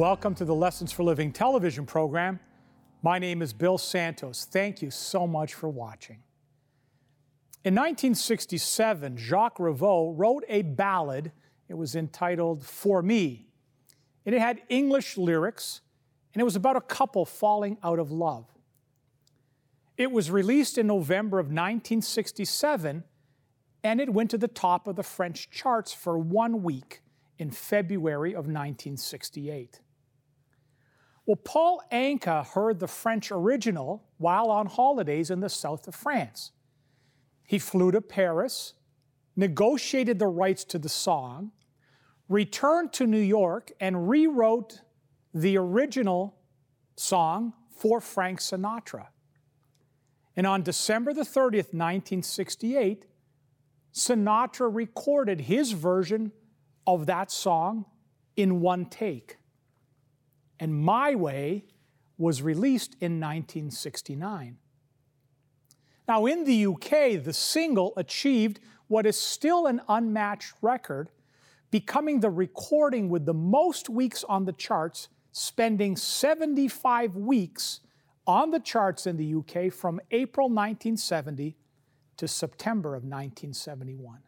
Welcome to the Lessons for Living television program. My name is Bill Santos. Thank you so much for watching. In 1967, Jacques Revaux wrote a ballad. It was entitled For Me. And it had English lyrics, and it was about a couple falling out of love. It was released in November of 1967, and it went to the top of the French charts for one week in February of 1968. Well, Paul Anka heard the French original while on holidays in the south of France. He flew to Paris, negotiated the rights to the song, returned to New York, and rewrote the original song for Frank Sinatra. And on December the 30th, 1968, Sinatra recorded his version of that song in one take. And My Way was released in 1969. Now, in the UK, the single achieved what is still an unmatched record, becoming the recording with the most weeks on the charts, spending 75 weeks on the charts in the UK from April 1970 to September of 1971.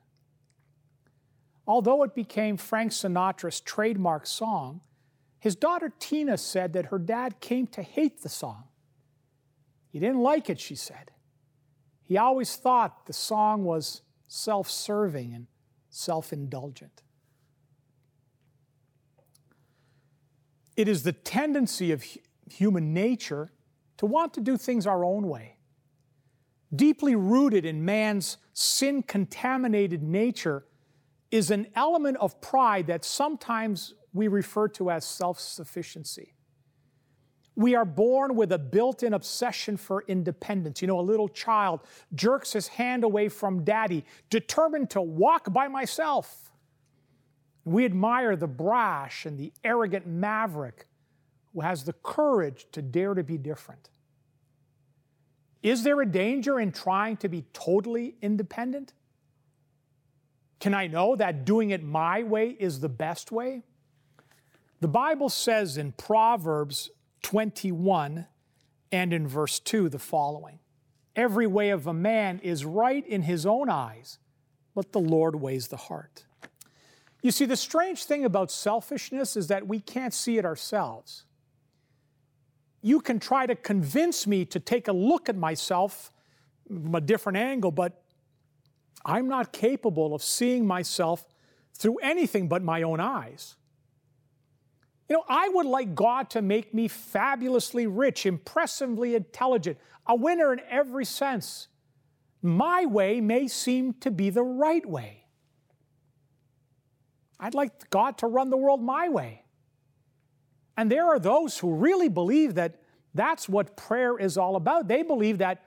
Although it became Frank Sinatra's trademark song, his daughter Tina said that her dad came to hate the song. He didn't like it, she said. He always thought the song was self serving and self indulgent. It is the tendency of human nature to want to do things our own way. Deeply rooted in man's sin contaminated nature is an element of pride that sometimes we refer to as self sufficiency. We are born with a built in obsession for independence. You know, a little child jerks his hand away from daddy, determined to walk by myself. We admire the brash and the arrogant maverick who has the courage to dare to be different. Is there a danger in trying to be totally independent? Can I know that doing it my way is the best way? The Bible says in Proverbs 21 and in verse 2 the following Every way of a man is right in his own eyes, but the Lord weighs the heart. You see, the strange thing about selfishness is that we can't see it ourselves. You can try to convince me to take a look at myself from a different angle, but I'm not capable of seeing myself through anything but my own eyes. You know, I would like God to make me fabulously rich, impressively intelligent, a winner in every sense. My way may seem to be the right way. I'd like God to run the world my way. And there are those who really believe that that's what prayer is all about. They believe that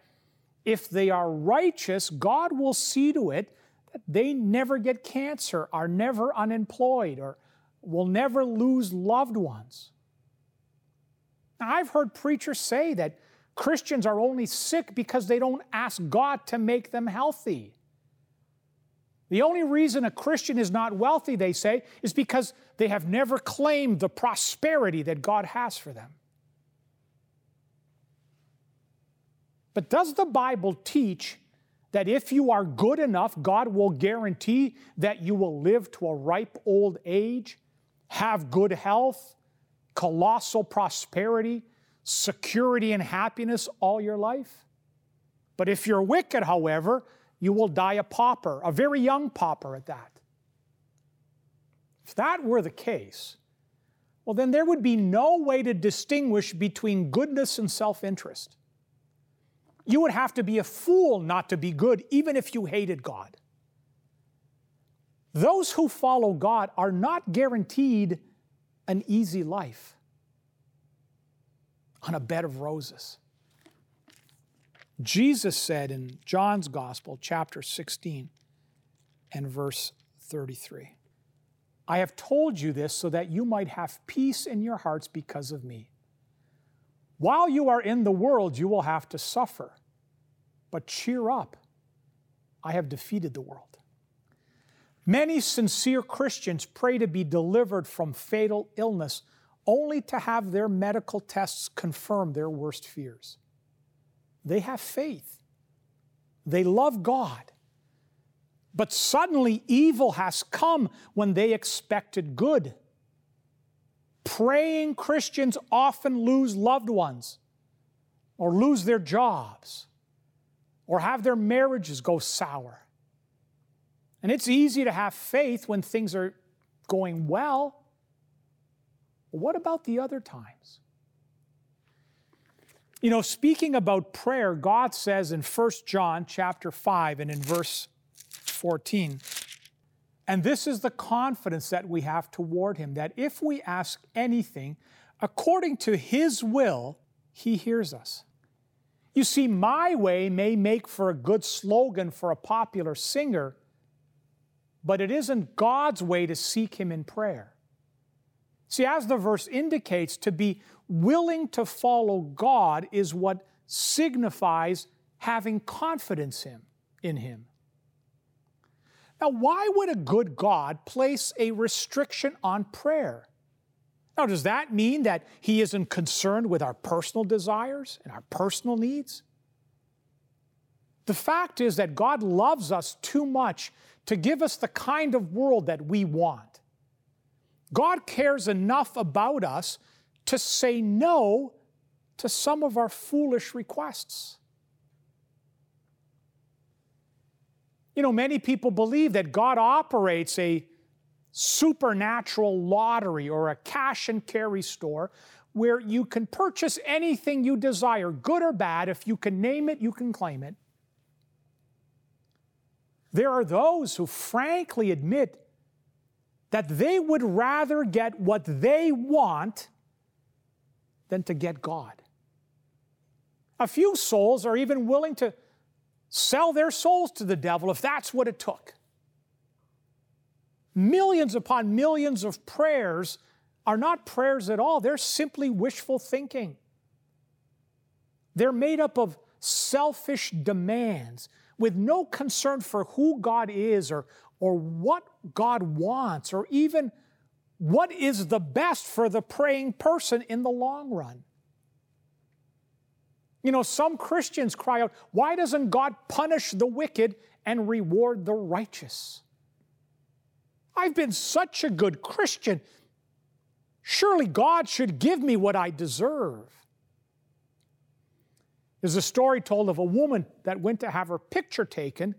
if they are righteous, God will see to it that they never get cancer, are never unemployed, or will never lose loved ones. Now, I've heard preachers say that Christians are only sick because they don't ask God to make them healthy. The only reason a Christian is not wealthy, they say, is because they have never claimed the prosperity that God has for them. But does the Bible teach that if you are good enough, God will guarantee that you will live to a ripe old age have good health, colossal prosperity, security, and happiness all your life. But if you're wicked, however, you will die a pauper, a very young pauper at that. If that were the case, well, then there would be no way to distinguish between goodness and self interest. You would have to be a fool not to be good, even if you hated God. Those who follow God are not guaranteed an easy life on a bed of roses. Jesus said in John's Gospel, chapter 16 and verse 33, I have told you this so that you might have peace in your hearts because of me. While you are in the world, you will have to suffer. But cheer up, I have defeated the world. Many sincere Christians pray to be delivered from fatal illness only to have their medical tests confirm their worst fears. They have faith. They love God. But suddenly evil has come when they expected good. Praying Christians often lose loved ones or lose their jobs or have their marriages go sour. And it's easy to have faith when things are going well. But what about the other times? You know, speaking about prayer, God says in 1 John chapter 5 and in verse 14, and this is the confidence that we have toward him that if we ask anything according to his will, he hears us. You see, my way may make for a good slogan for a popular singer, but it isn't God's way to seek him in prayer. See, as the verse indicates, to be willing to follow God is what signifies having confidence in Him. Now, why would a good God place a restriction on prayer? Now, does that mean that He isn't concerned with our personal desires and our personal needs? The fact is that God loves us too much to give us the kind of world that we want. God cares enough about us to say no to some of our foolish requests. You know, many people believe that God operates a supernatural lottery or a cash and carry store where you can purchase anything you desire, good or bad. If you can name it, you can claim it. There are those who frankly admit that they would rather get what they want than to get God. A few souls are even willing to sell their souls to the devil if that's what it took. Millions upon millions of prayers are not prayers at all, they're simply wishful thinking. They're made up of selfish demands with no concern for who God is or, or what God wants or even what is the best for the praying person in the long run. You know, some Christians cry out, why doesn't God punish the wicked and reward the righteous? I've been such a good Christian. Surely God should give me what I deserve. There's a story told of a woman that went to have her picture taken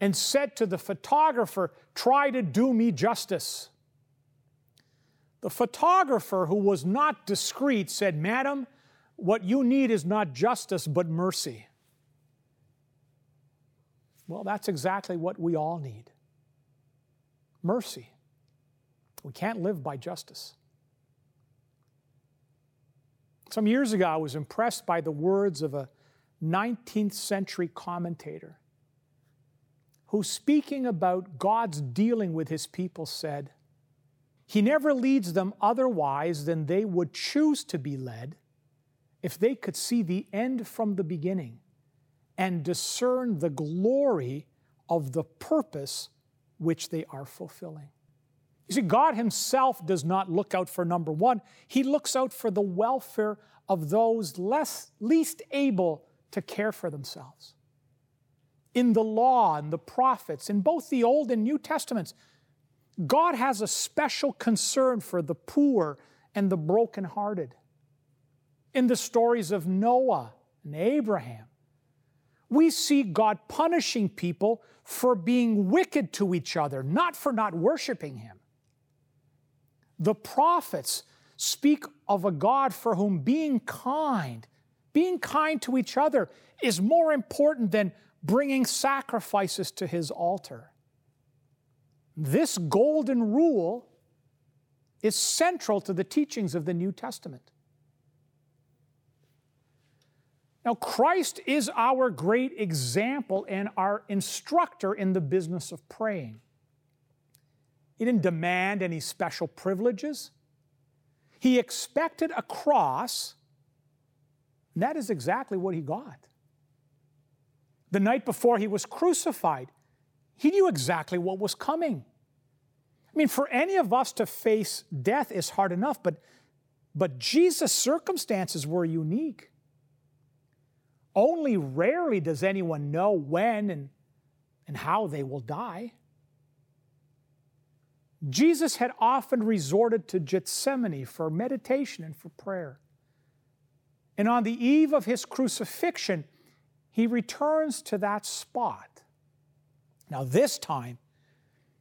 and said to the photographer, Try to do me justice. The photographer, who was not discreet, said, Madam, what you need is not justice, but mercy. Well, that's exactly what we all need mercy. We can't live by justice. Some years ago, I was impressed by the words of a 19th century commentator who, speaking about God's dealing with his people, said, he never leads them otherwise than they would choose to be led if they could see the end from the beginning and discern the glory of the purpose which they are fulfilling. You see, God Himself does not look out for number one, He looks out for the welfare of those less, least able to care for themselves. In the law and the prophets, in both the Old and New Testaments, God has a special concern for the poor and the brokenhearted. In the stories of Noah and Abraham, we see God punishing people for being wicked to each other, not for not worshiping Him. The prophets speak of a God for whom being kind, being kind to each other, is more important than bringing sacrifices to His altar. This golden rule is central to the teachings of the New Testament. Now, Christ is our great example and our instructor in the business of praying. He didn't demand any special privileges. He expected a cross, and that is exactly what he got. The night before he was crucified, he knew exactly what was coming. I mean, for any of us to face death is hard enough, but, but Jesus' circumstances were unique. Only rarely does anyone know when and, and how they will die. Jesus had often resorted to Gethsemane for meditation and for prayer. And on the eve of his crucifixion, he returns to that spot. Now, this time,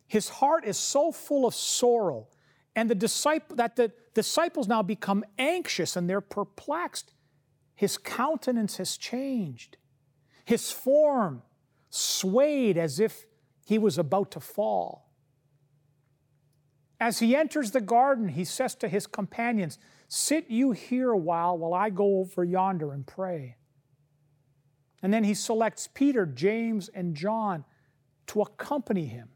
his heart is so full of sorrow, and the disciple, that the disciples now become anxious and they're perplexed. His countenance has changed. His form swayed as if he was about to fall. As he enters the garden, he says to his companions, Sit you here a while while I go over yonder and pray. And then he selects Peter, James, and John to accompany him.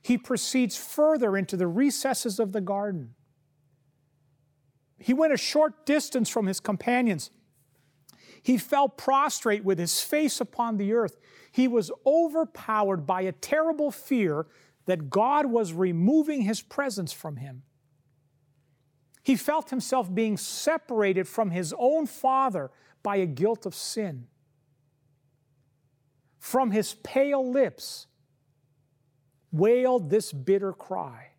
He proceeds further into the recesses of the garden. He went a short distance from his companions. He fell prostrate with his face upon the earth. He was overpowered by a terrible fear that God was removing his presence from him. He felt himself being separated from his own Father by a guilt of sin. From his pale lips wailed this bitter cry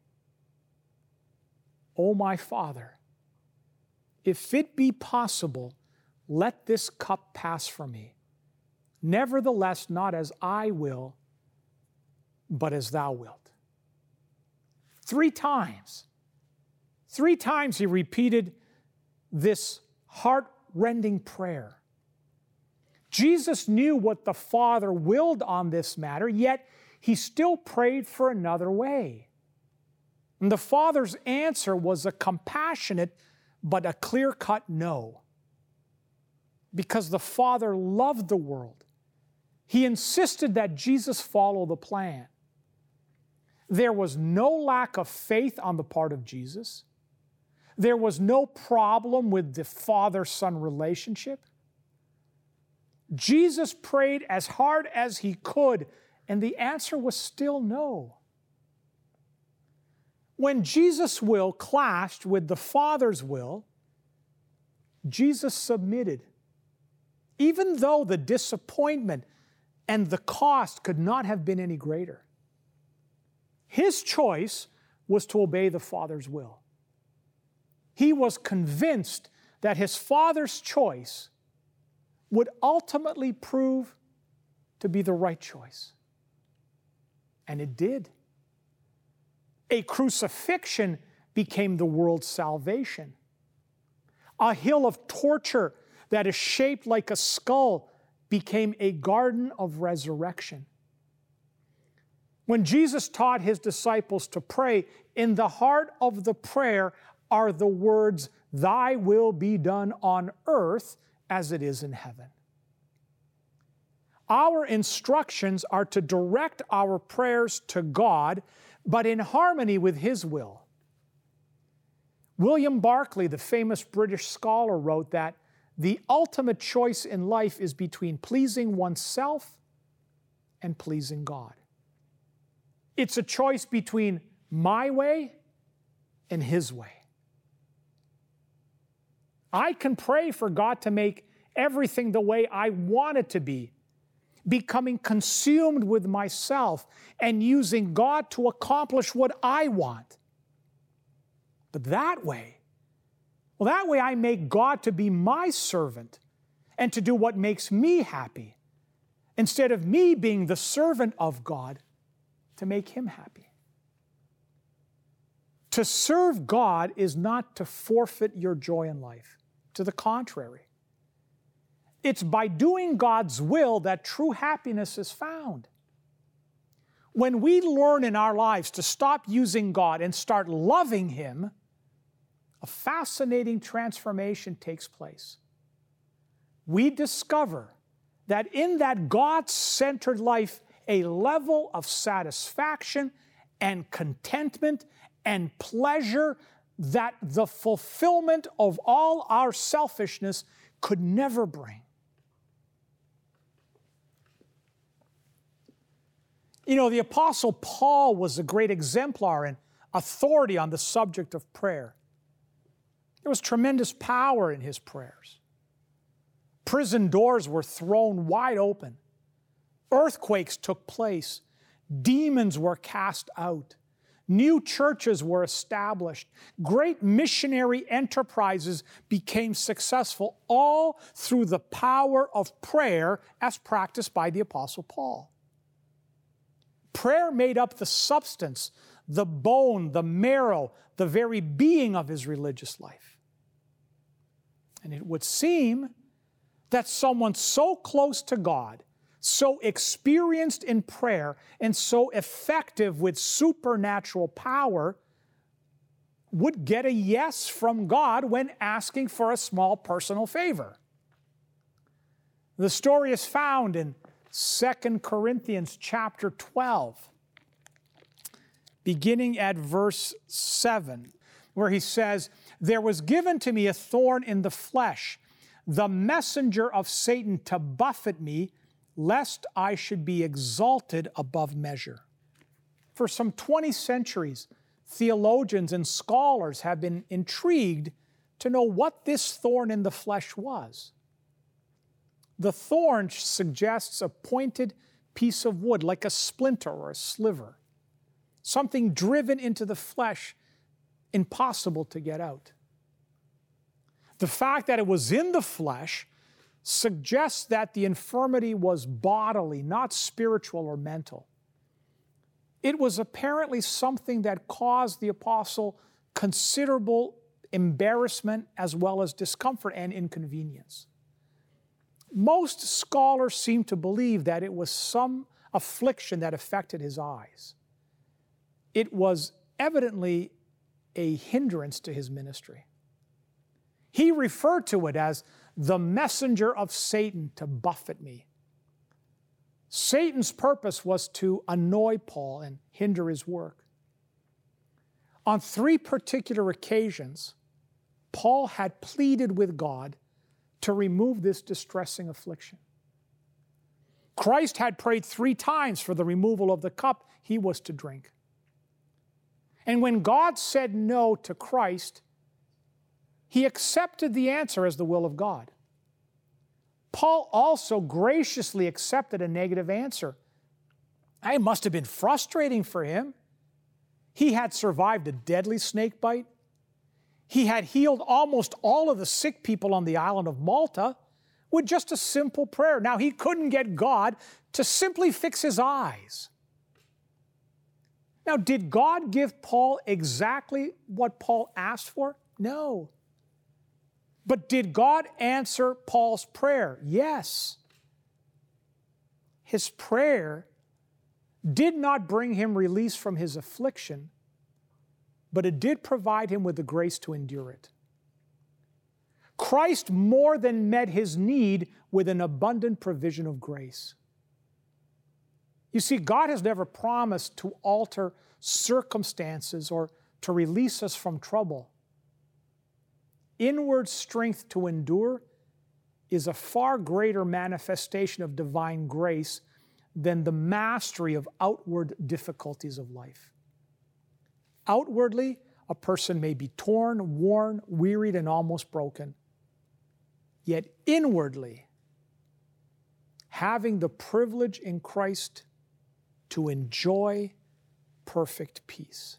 O my Father, if it be possible, let this cup pass from me. Nevertheless, not as I will, but as thou wilt. Three times. Three times he repeated this heart rending prayer. Jesus knew what the Father willed on this matter, yet he still prayed for another way. And the Father's answer was a compassionate but a clear cut no. Because the Father loved the world, he insisted that Jesus follow the plan. There was no lack of faith on the part of Jesus. There was no problem with the father son relationship. Jesus prayed as hard as he could, and the answer was still no. When Jesus' will clashed with the Father's will, Jesus submitted. Even though the disappointment and the cost could not have been any greater. His choice was to obey the Father's will. He was convinced that his Father's choice would ultimately prove to be the right choice. And it did. A crucifixion became the world's salvation. A hill of torture that is shaped like a skull became a garden of resurrection. When Jesus taught his disciples to pray, in the heart of the prayer are the words, Thy will be done on earth as it is in heaven. Our instructions are to direct our prayers to God, but in harmony with His will. William Barclay, the famous British scholar, wrote that the ultimate choice in life is between pleasing oneself and pleasing God. It's a choice between my way and His way. I can pray for God to make everything the way I want it to be, becoming consumed with myself and using God to accomplish what I want. But that way, well, that way I make God to be my servant and to do what makes me happy, instead of me being the servant of God to make Him happy. To serve God is not to forfeit your joy in life. To the contrary, it's by doing God's will that true happiness is found. When we learn in our lives to stop using God and start loving Him, a fascinating transformation takes place. We discover that in that God centered life, a level of satisfaction and contentment and pleasure that the fulfillment of all our selfishness could never bring. You know, the Apostle Paul was a great exemplar and authority on the subject of prayer. There was tremendous power in his prayers. Prison doors were thrown wide open. Earthquakes took place. Demons were cast out. New churches were established. Great missionary enterprises became successful, all through the power of prayer as practiced by the Apostle Paul. Prayer made up the substance, the bone, the marrow, the very being of his religious life. And it would seem that someone so close to God, so experienced in prayer, and so effective with supernatural power would get a yes from God when asking for a small personal favor. The story is found in 2 Corinthians chapter 12, beginning at verse 7, where he says, There was given to me a thorn in the flesh, the messenger of Satan to buffet me, lest I should be exalted above measure. For some 20 centuries, theologians and scholars have been intrigued to know what this thorn in the flesh was. The thorn suggests a pointed piece of wood, like a splinter or a sliver, something driven into the flesh, impossible to get out. The fact that it was in the flesh suggests that the infirmity was bodily, not spiritual or mental. It was apparently something that caused the apostle considerable embarrassment as well as discomfort and inconvenience. Most scholars seem to believe that it was some affliction that affected his eyes. It was evidently a hindrance to his ministry. He referred to it as the messenger of Satan to buffet me. Satan's purpose was to annoy Paul and hinder his work. On three particular occasions, Paul had pleaded with God to remove this distressing affliction. Christ had prayed three times for the removal of the cup he was to drink. And when God said no to Christ, he accepted the answer as the will of God. Paul also graciously accepted a negative answer. It must have been frustrating for him. He had survived a deadly snake bite, he had healed almost all of the sick people on the island of Malta with just a simple prayer. Now, he couldn't get God to simply fix his eyes. Now, did God give Paul exactly what Paul asked for? No. But did God answer Paul's prayer? Yes. His prayer did not bring him release from his affliction, but it did provide him with the grace to endure it. Christ more than met his need with an abundant provision of grace. You see, God has never promised to alter circumstances or to release us from trouble. Inward strength to endure is a far greater manifestation of divine grace than the mastery of outward difficulties of life. Outwardly, a person may be torn, worn, wearied, and almost broken. Yet inwardly, having the privilege in Christ to enjoy perfect peace.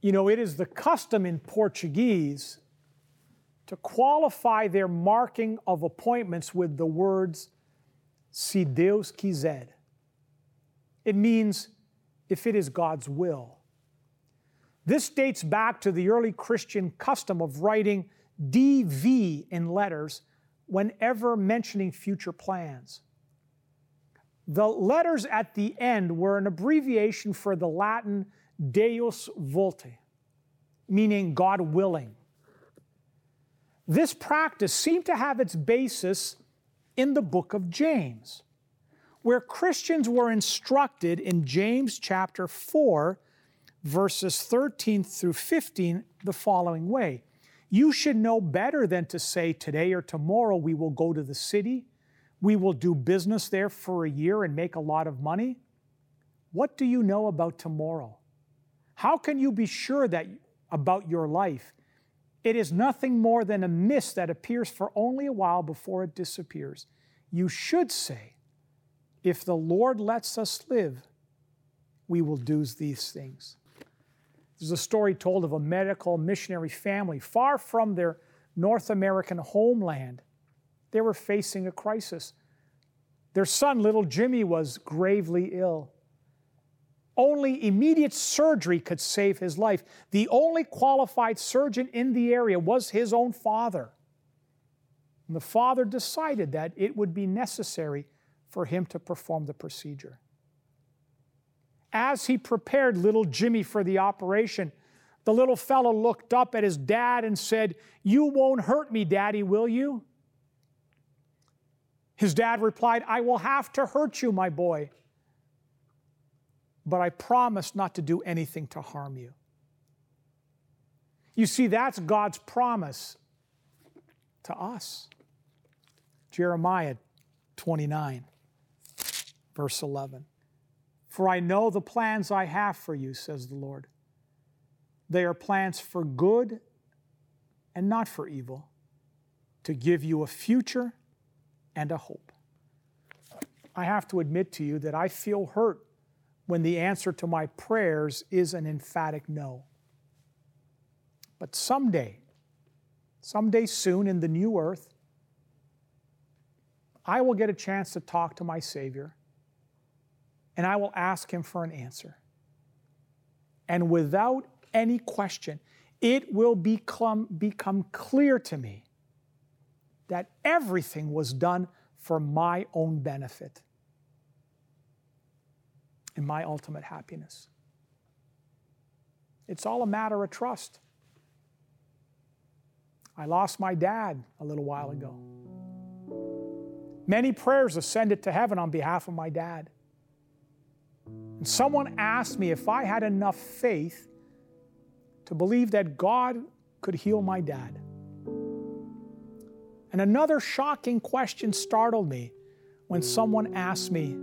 You know, it is the custom in Portuguese to qualify their marking of appointments with the words, se Deus quiser. It means if it is God's will. This dates back to the early Christian custom of writing DV in letters whenever mentioning future plans. The letters at the end were an abbreviation for the Latin Deus volte, meaning God willing. This practice seemed to have its basis in the book of James where Christians were instructed in James chapter 4, verses 13 through 15, the following way You should know better than to say, Today or tomorrow we will go to the city, we will do business there for a year and make a lot of money. What do you know about tomorrow? How can you be sure that about your life? It is nothing more than a mist that appears for only a while before it disappears. You should say, if the Lord lets us live, we will do these things. There's a story told of a medical missionary family far from their North American homeland. They were facing a crisis. Their son, little Jimmy, was gravely ill. Only immediate surgery could save his life. The only qualified surgeon in the area was his own father. And the father decided that it would be necessary for him to perform the procedure. As he prepared little Jimmy for the operation, the little fellow looked up at his dad and said, You won't hurt me, Daddy, will you? His dad replied, I will have to hurt you, my boy, but I promise not to do anything to harm you. You see, that's God's promise to us. Jeremiah 29, verse 11. For I know the plans I have for you, says the Lord. They are plans for good and not for evil, to give you a future and a hope. I have to admit to you that I feel hurt when the answer to my prayers is an emphatic no. But someday, someday soon in the new earth, I will get a chance to talk to my Savior and I will ask Him for an answer. And without any question, it will become, become clear to me that everything was done for my own benefit my ultimate happiness. It's all a matter of trust. I lost my dad a little while ago. Many prayers ascended to heaven on behalf of my dad. And someone asked me if I had enough faith to believe that God could heal my dad. And another shocking question startled me when someone asked me,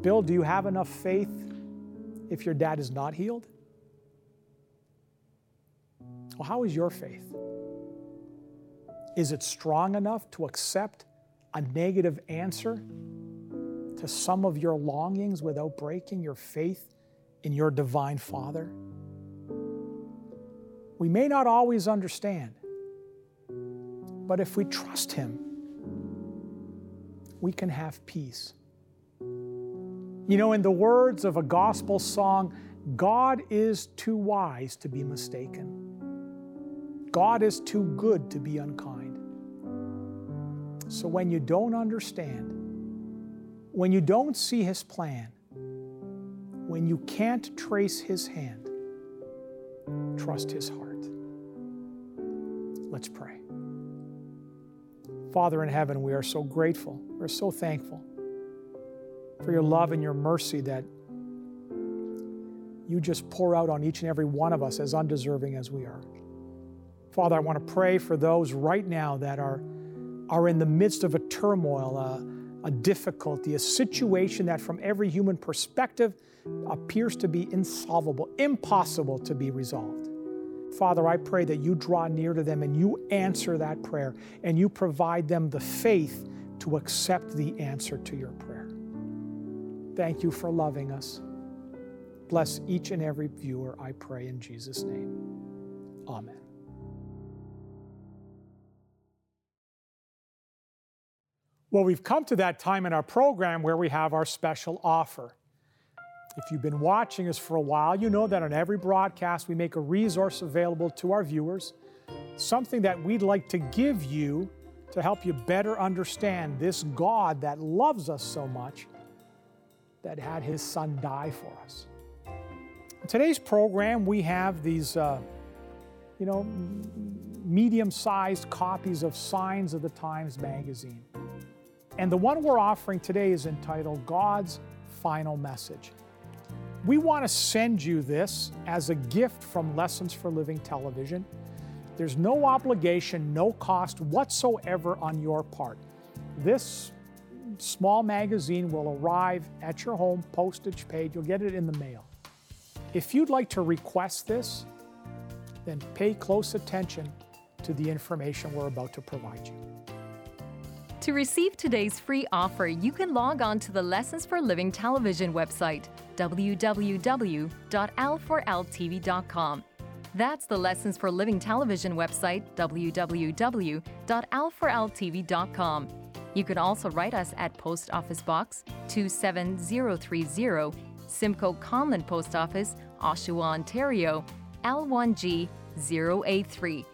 Bill, do you have enough faith if your dad is not healed? Well, how is your faith? Is it strong enough to accept a negative answer to some of your longings without breaking your faith in your divine Father? We may not always understand, but if we trust Him, we can have peace. You know, in the words of a gospel song, God is too wise to be mistaken. God is too good to be unkind. So when you don't understand, when you don't see His plan, when you can't trace His hand, trust His heart. Let's pray. Father in heaven, we are so grateful. We're so thankful for your love and your mercy that you just pour out on each and every one of us as undeserving as we are. Father, I want to pray for those right now that are, are in the midst of a turmoil, a, a difficulty, a situation that from every human perspective appears to be insolvable, impossible to be resolved. Father, I pray that you draw near to them and you answer that prayer and you provide them the faith to accept the answer to your prayer. Thank you for loving us. Bless each and every viewer, I pray in Jesus' name. Amen. Well, we've come to that time in our program where we have our special offer. If you've been watching us for a while, you know that on every broadcast we make a resource available to our viewers, something that we'd like to give you to help you better understand this God that loves us so much that had his son die for us. In today's program, we have these, uh, you know, medium sized copies of Signs of the Times magazine. And the one we're offering today is entitled God's Final Message. We want to send you this as a gift from Lessons for Living Television. There's no obligation, no cost whatsoever on your part. this small magazine will arrive at your home, postage paid. You'll get it in the mail. If you'd like to request this, then pay close attention to the information we're about to provide you. To receive today's free offer, you can log on to the Lessons for Living television website, www.l4ltv.com. That's the Lessons for Living television website, www.l4ltv.com. You can also write us at Post Office Box 27030, Simcoe Conlin Post Office, Oshawa, Ontario, L1G 0A3.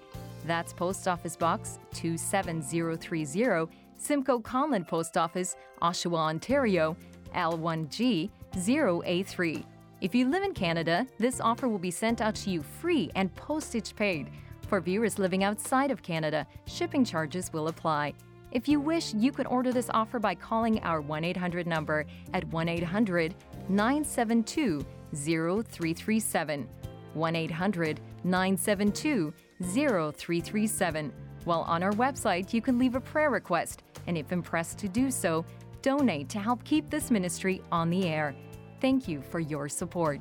That's Post Office Box 27030, Simcoe Conlin Post Office, Oshawa, Ontario, L1G 0A3. If you live in Canada, this offer will be sent out to you free and postage paid. For viewers living outside of Canada, shipping charges will apply. If you wish, you can order this offer by calling our 1 800 number at 1 800 972 0337. 1 800 972 0337. While on our website, you can leave a prayer request, and if impressed to do so, donate to help keep this ministry on the air. Thank you for your support.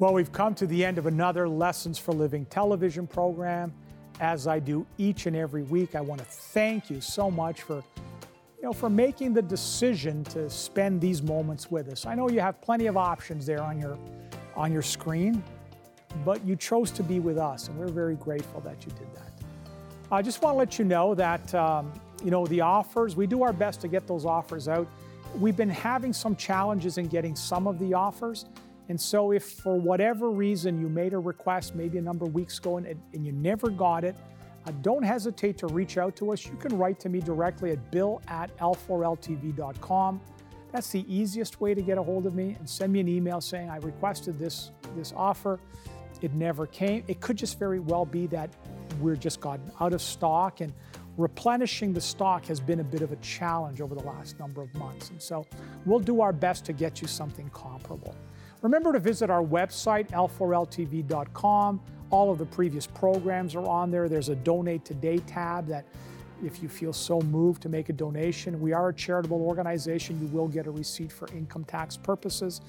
Well, we've come to the end of another Lessons for Living television program. As I do each and every week, I want to thank you so much for you know, for making the decision to spend these moments with us. I know you have plenty of options there on your on your screen, but you chose to be with us, and we're very grateful that you did that. I just want to let you know that um, you know the offers. We do our best to get those offers out. We've been having some challenges in getting some of the offers. And so, if for whatever reason you made a request maybe a number of weeks ago and, and you never got it, uh, don't hesitate to reach out to us. You can write to me directly at bill at l4ltv.com. That's the easiest way to get a hold of me and send me an email saying I requested this, this offer. It never came. It could just very well be that we're just gotten out of stock and replenishing the stock has been a bit of a challenge over the last number of months. And so we'll do our best to get you something comparable. Remember to visit our website, l4ltv.com. All of the previous programs are on there. There's a Donate Today tab that if you feel so moved to make a donation, we are a charitable organization. You will get a receipt for income tax purposes.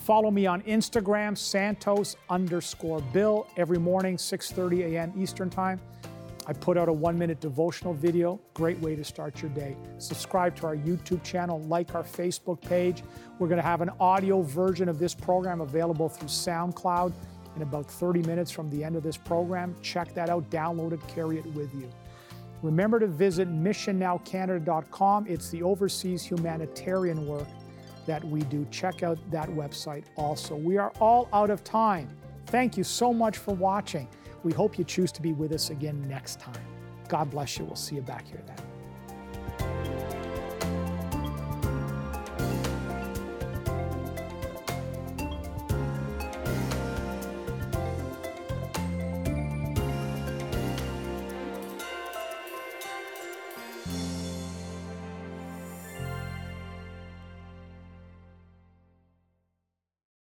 Follow me on Instagram, Santos underscore Bill, every morning, 6:30 a.m. Eastern Time. I put out a one-minute devotional video. Great way to start your day. Subscribe to our YouTube channel, like our Facebook page. We're going to have an audio version of this program available through SoundCloud in about 30 minutes from the end of this program. Check that out, download it, carry it with you. Remember to visit missionnowcanada.com. It's the overseas humanitarian work that we do. Check out that website also. We are all out of time. Thank you so much for watching. We hope you choose to be with us again next time. God bless you. We'll see you back here then.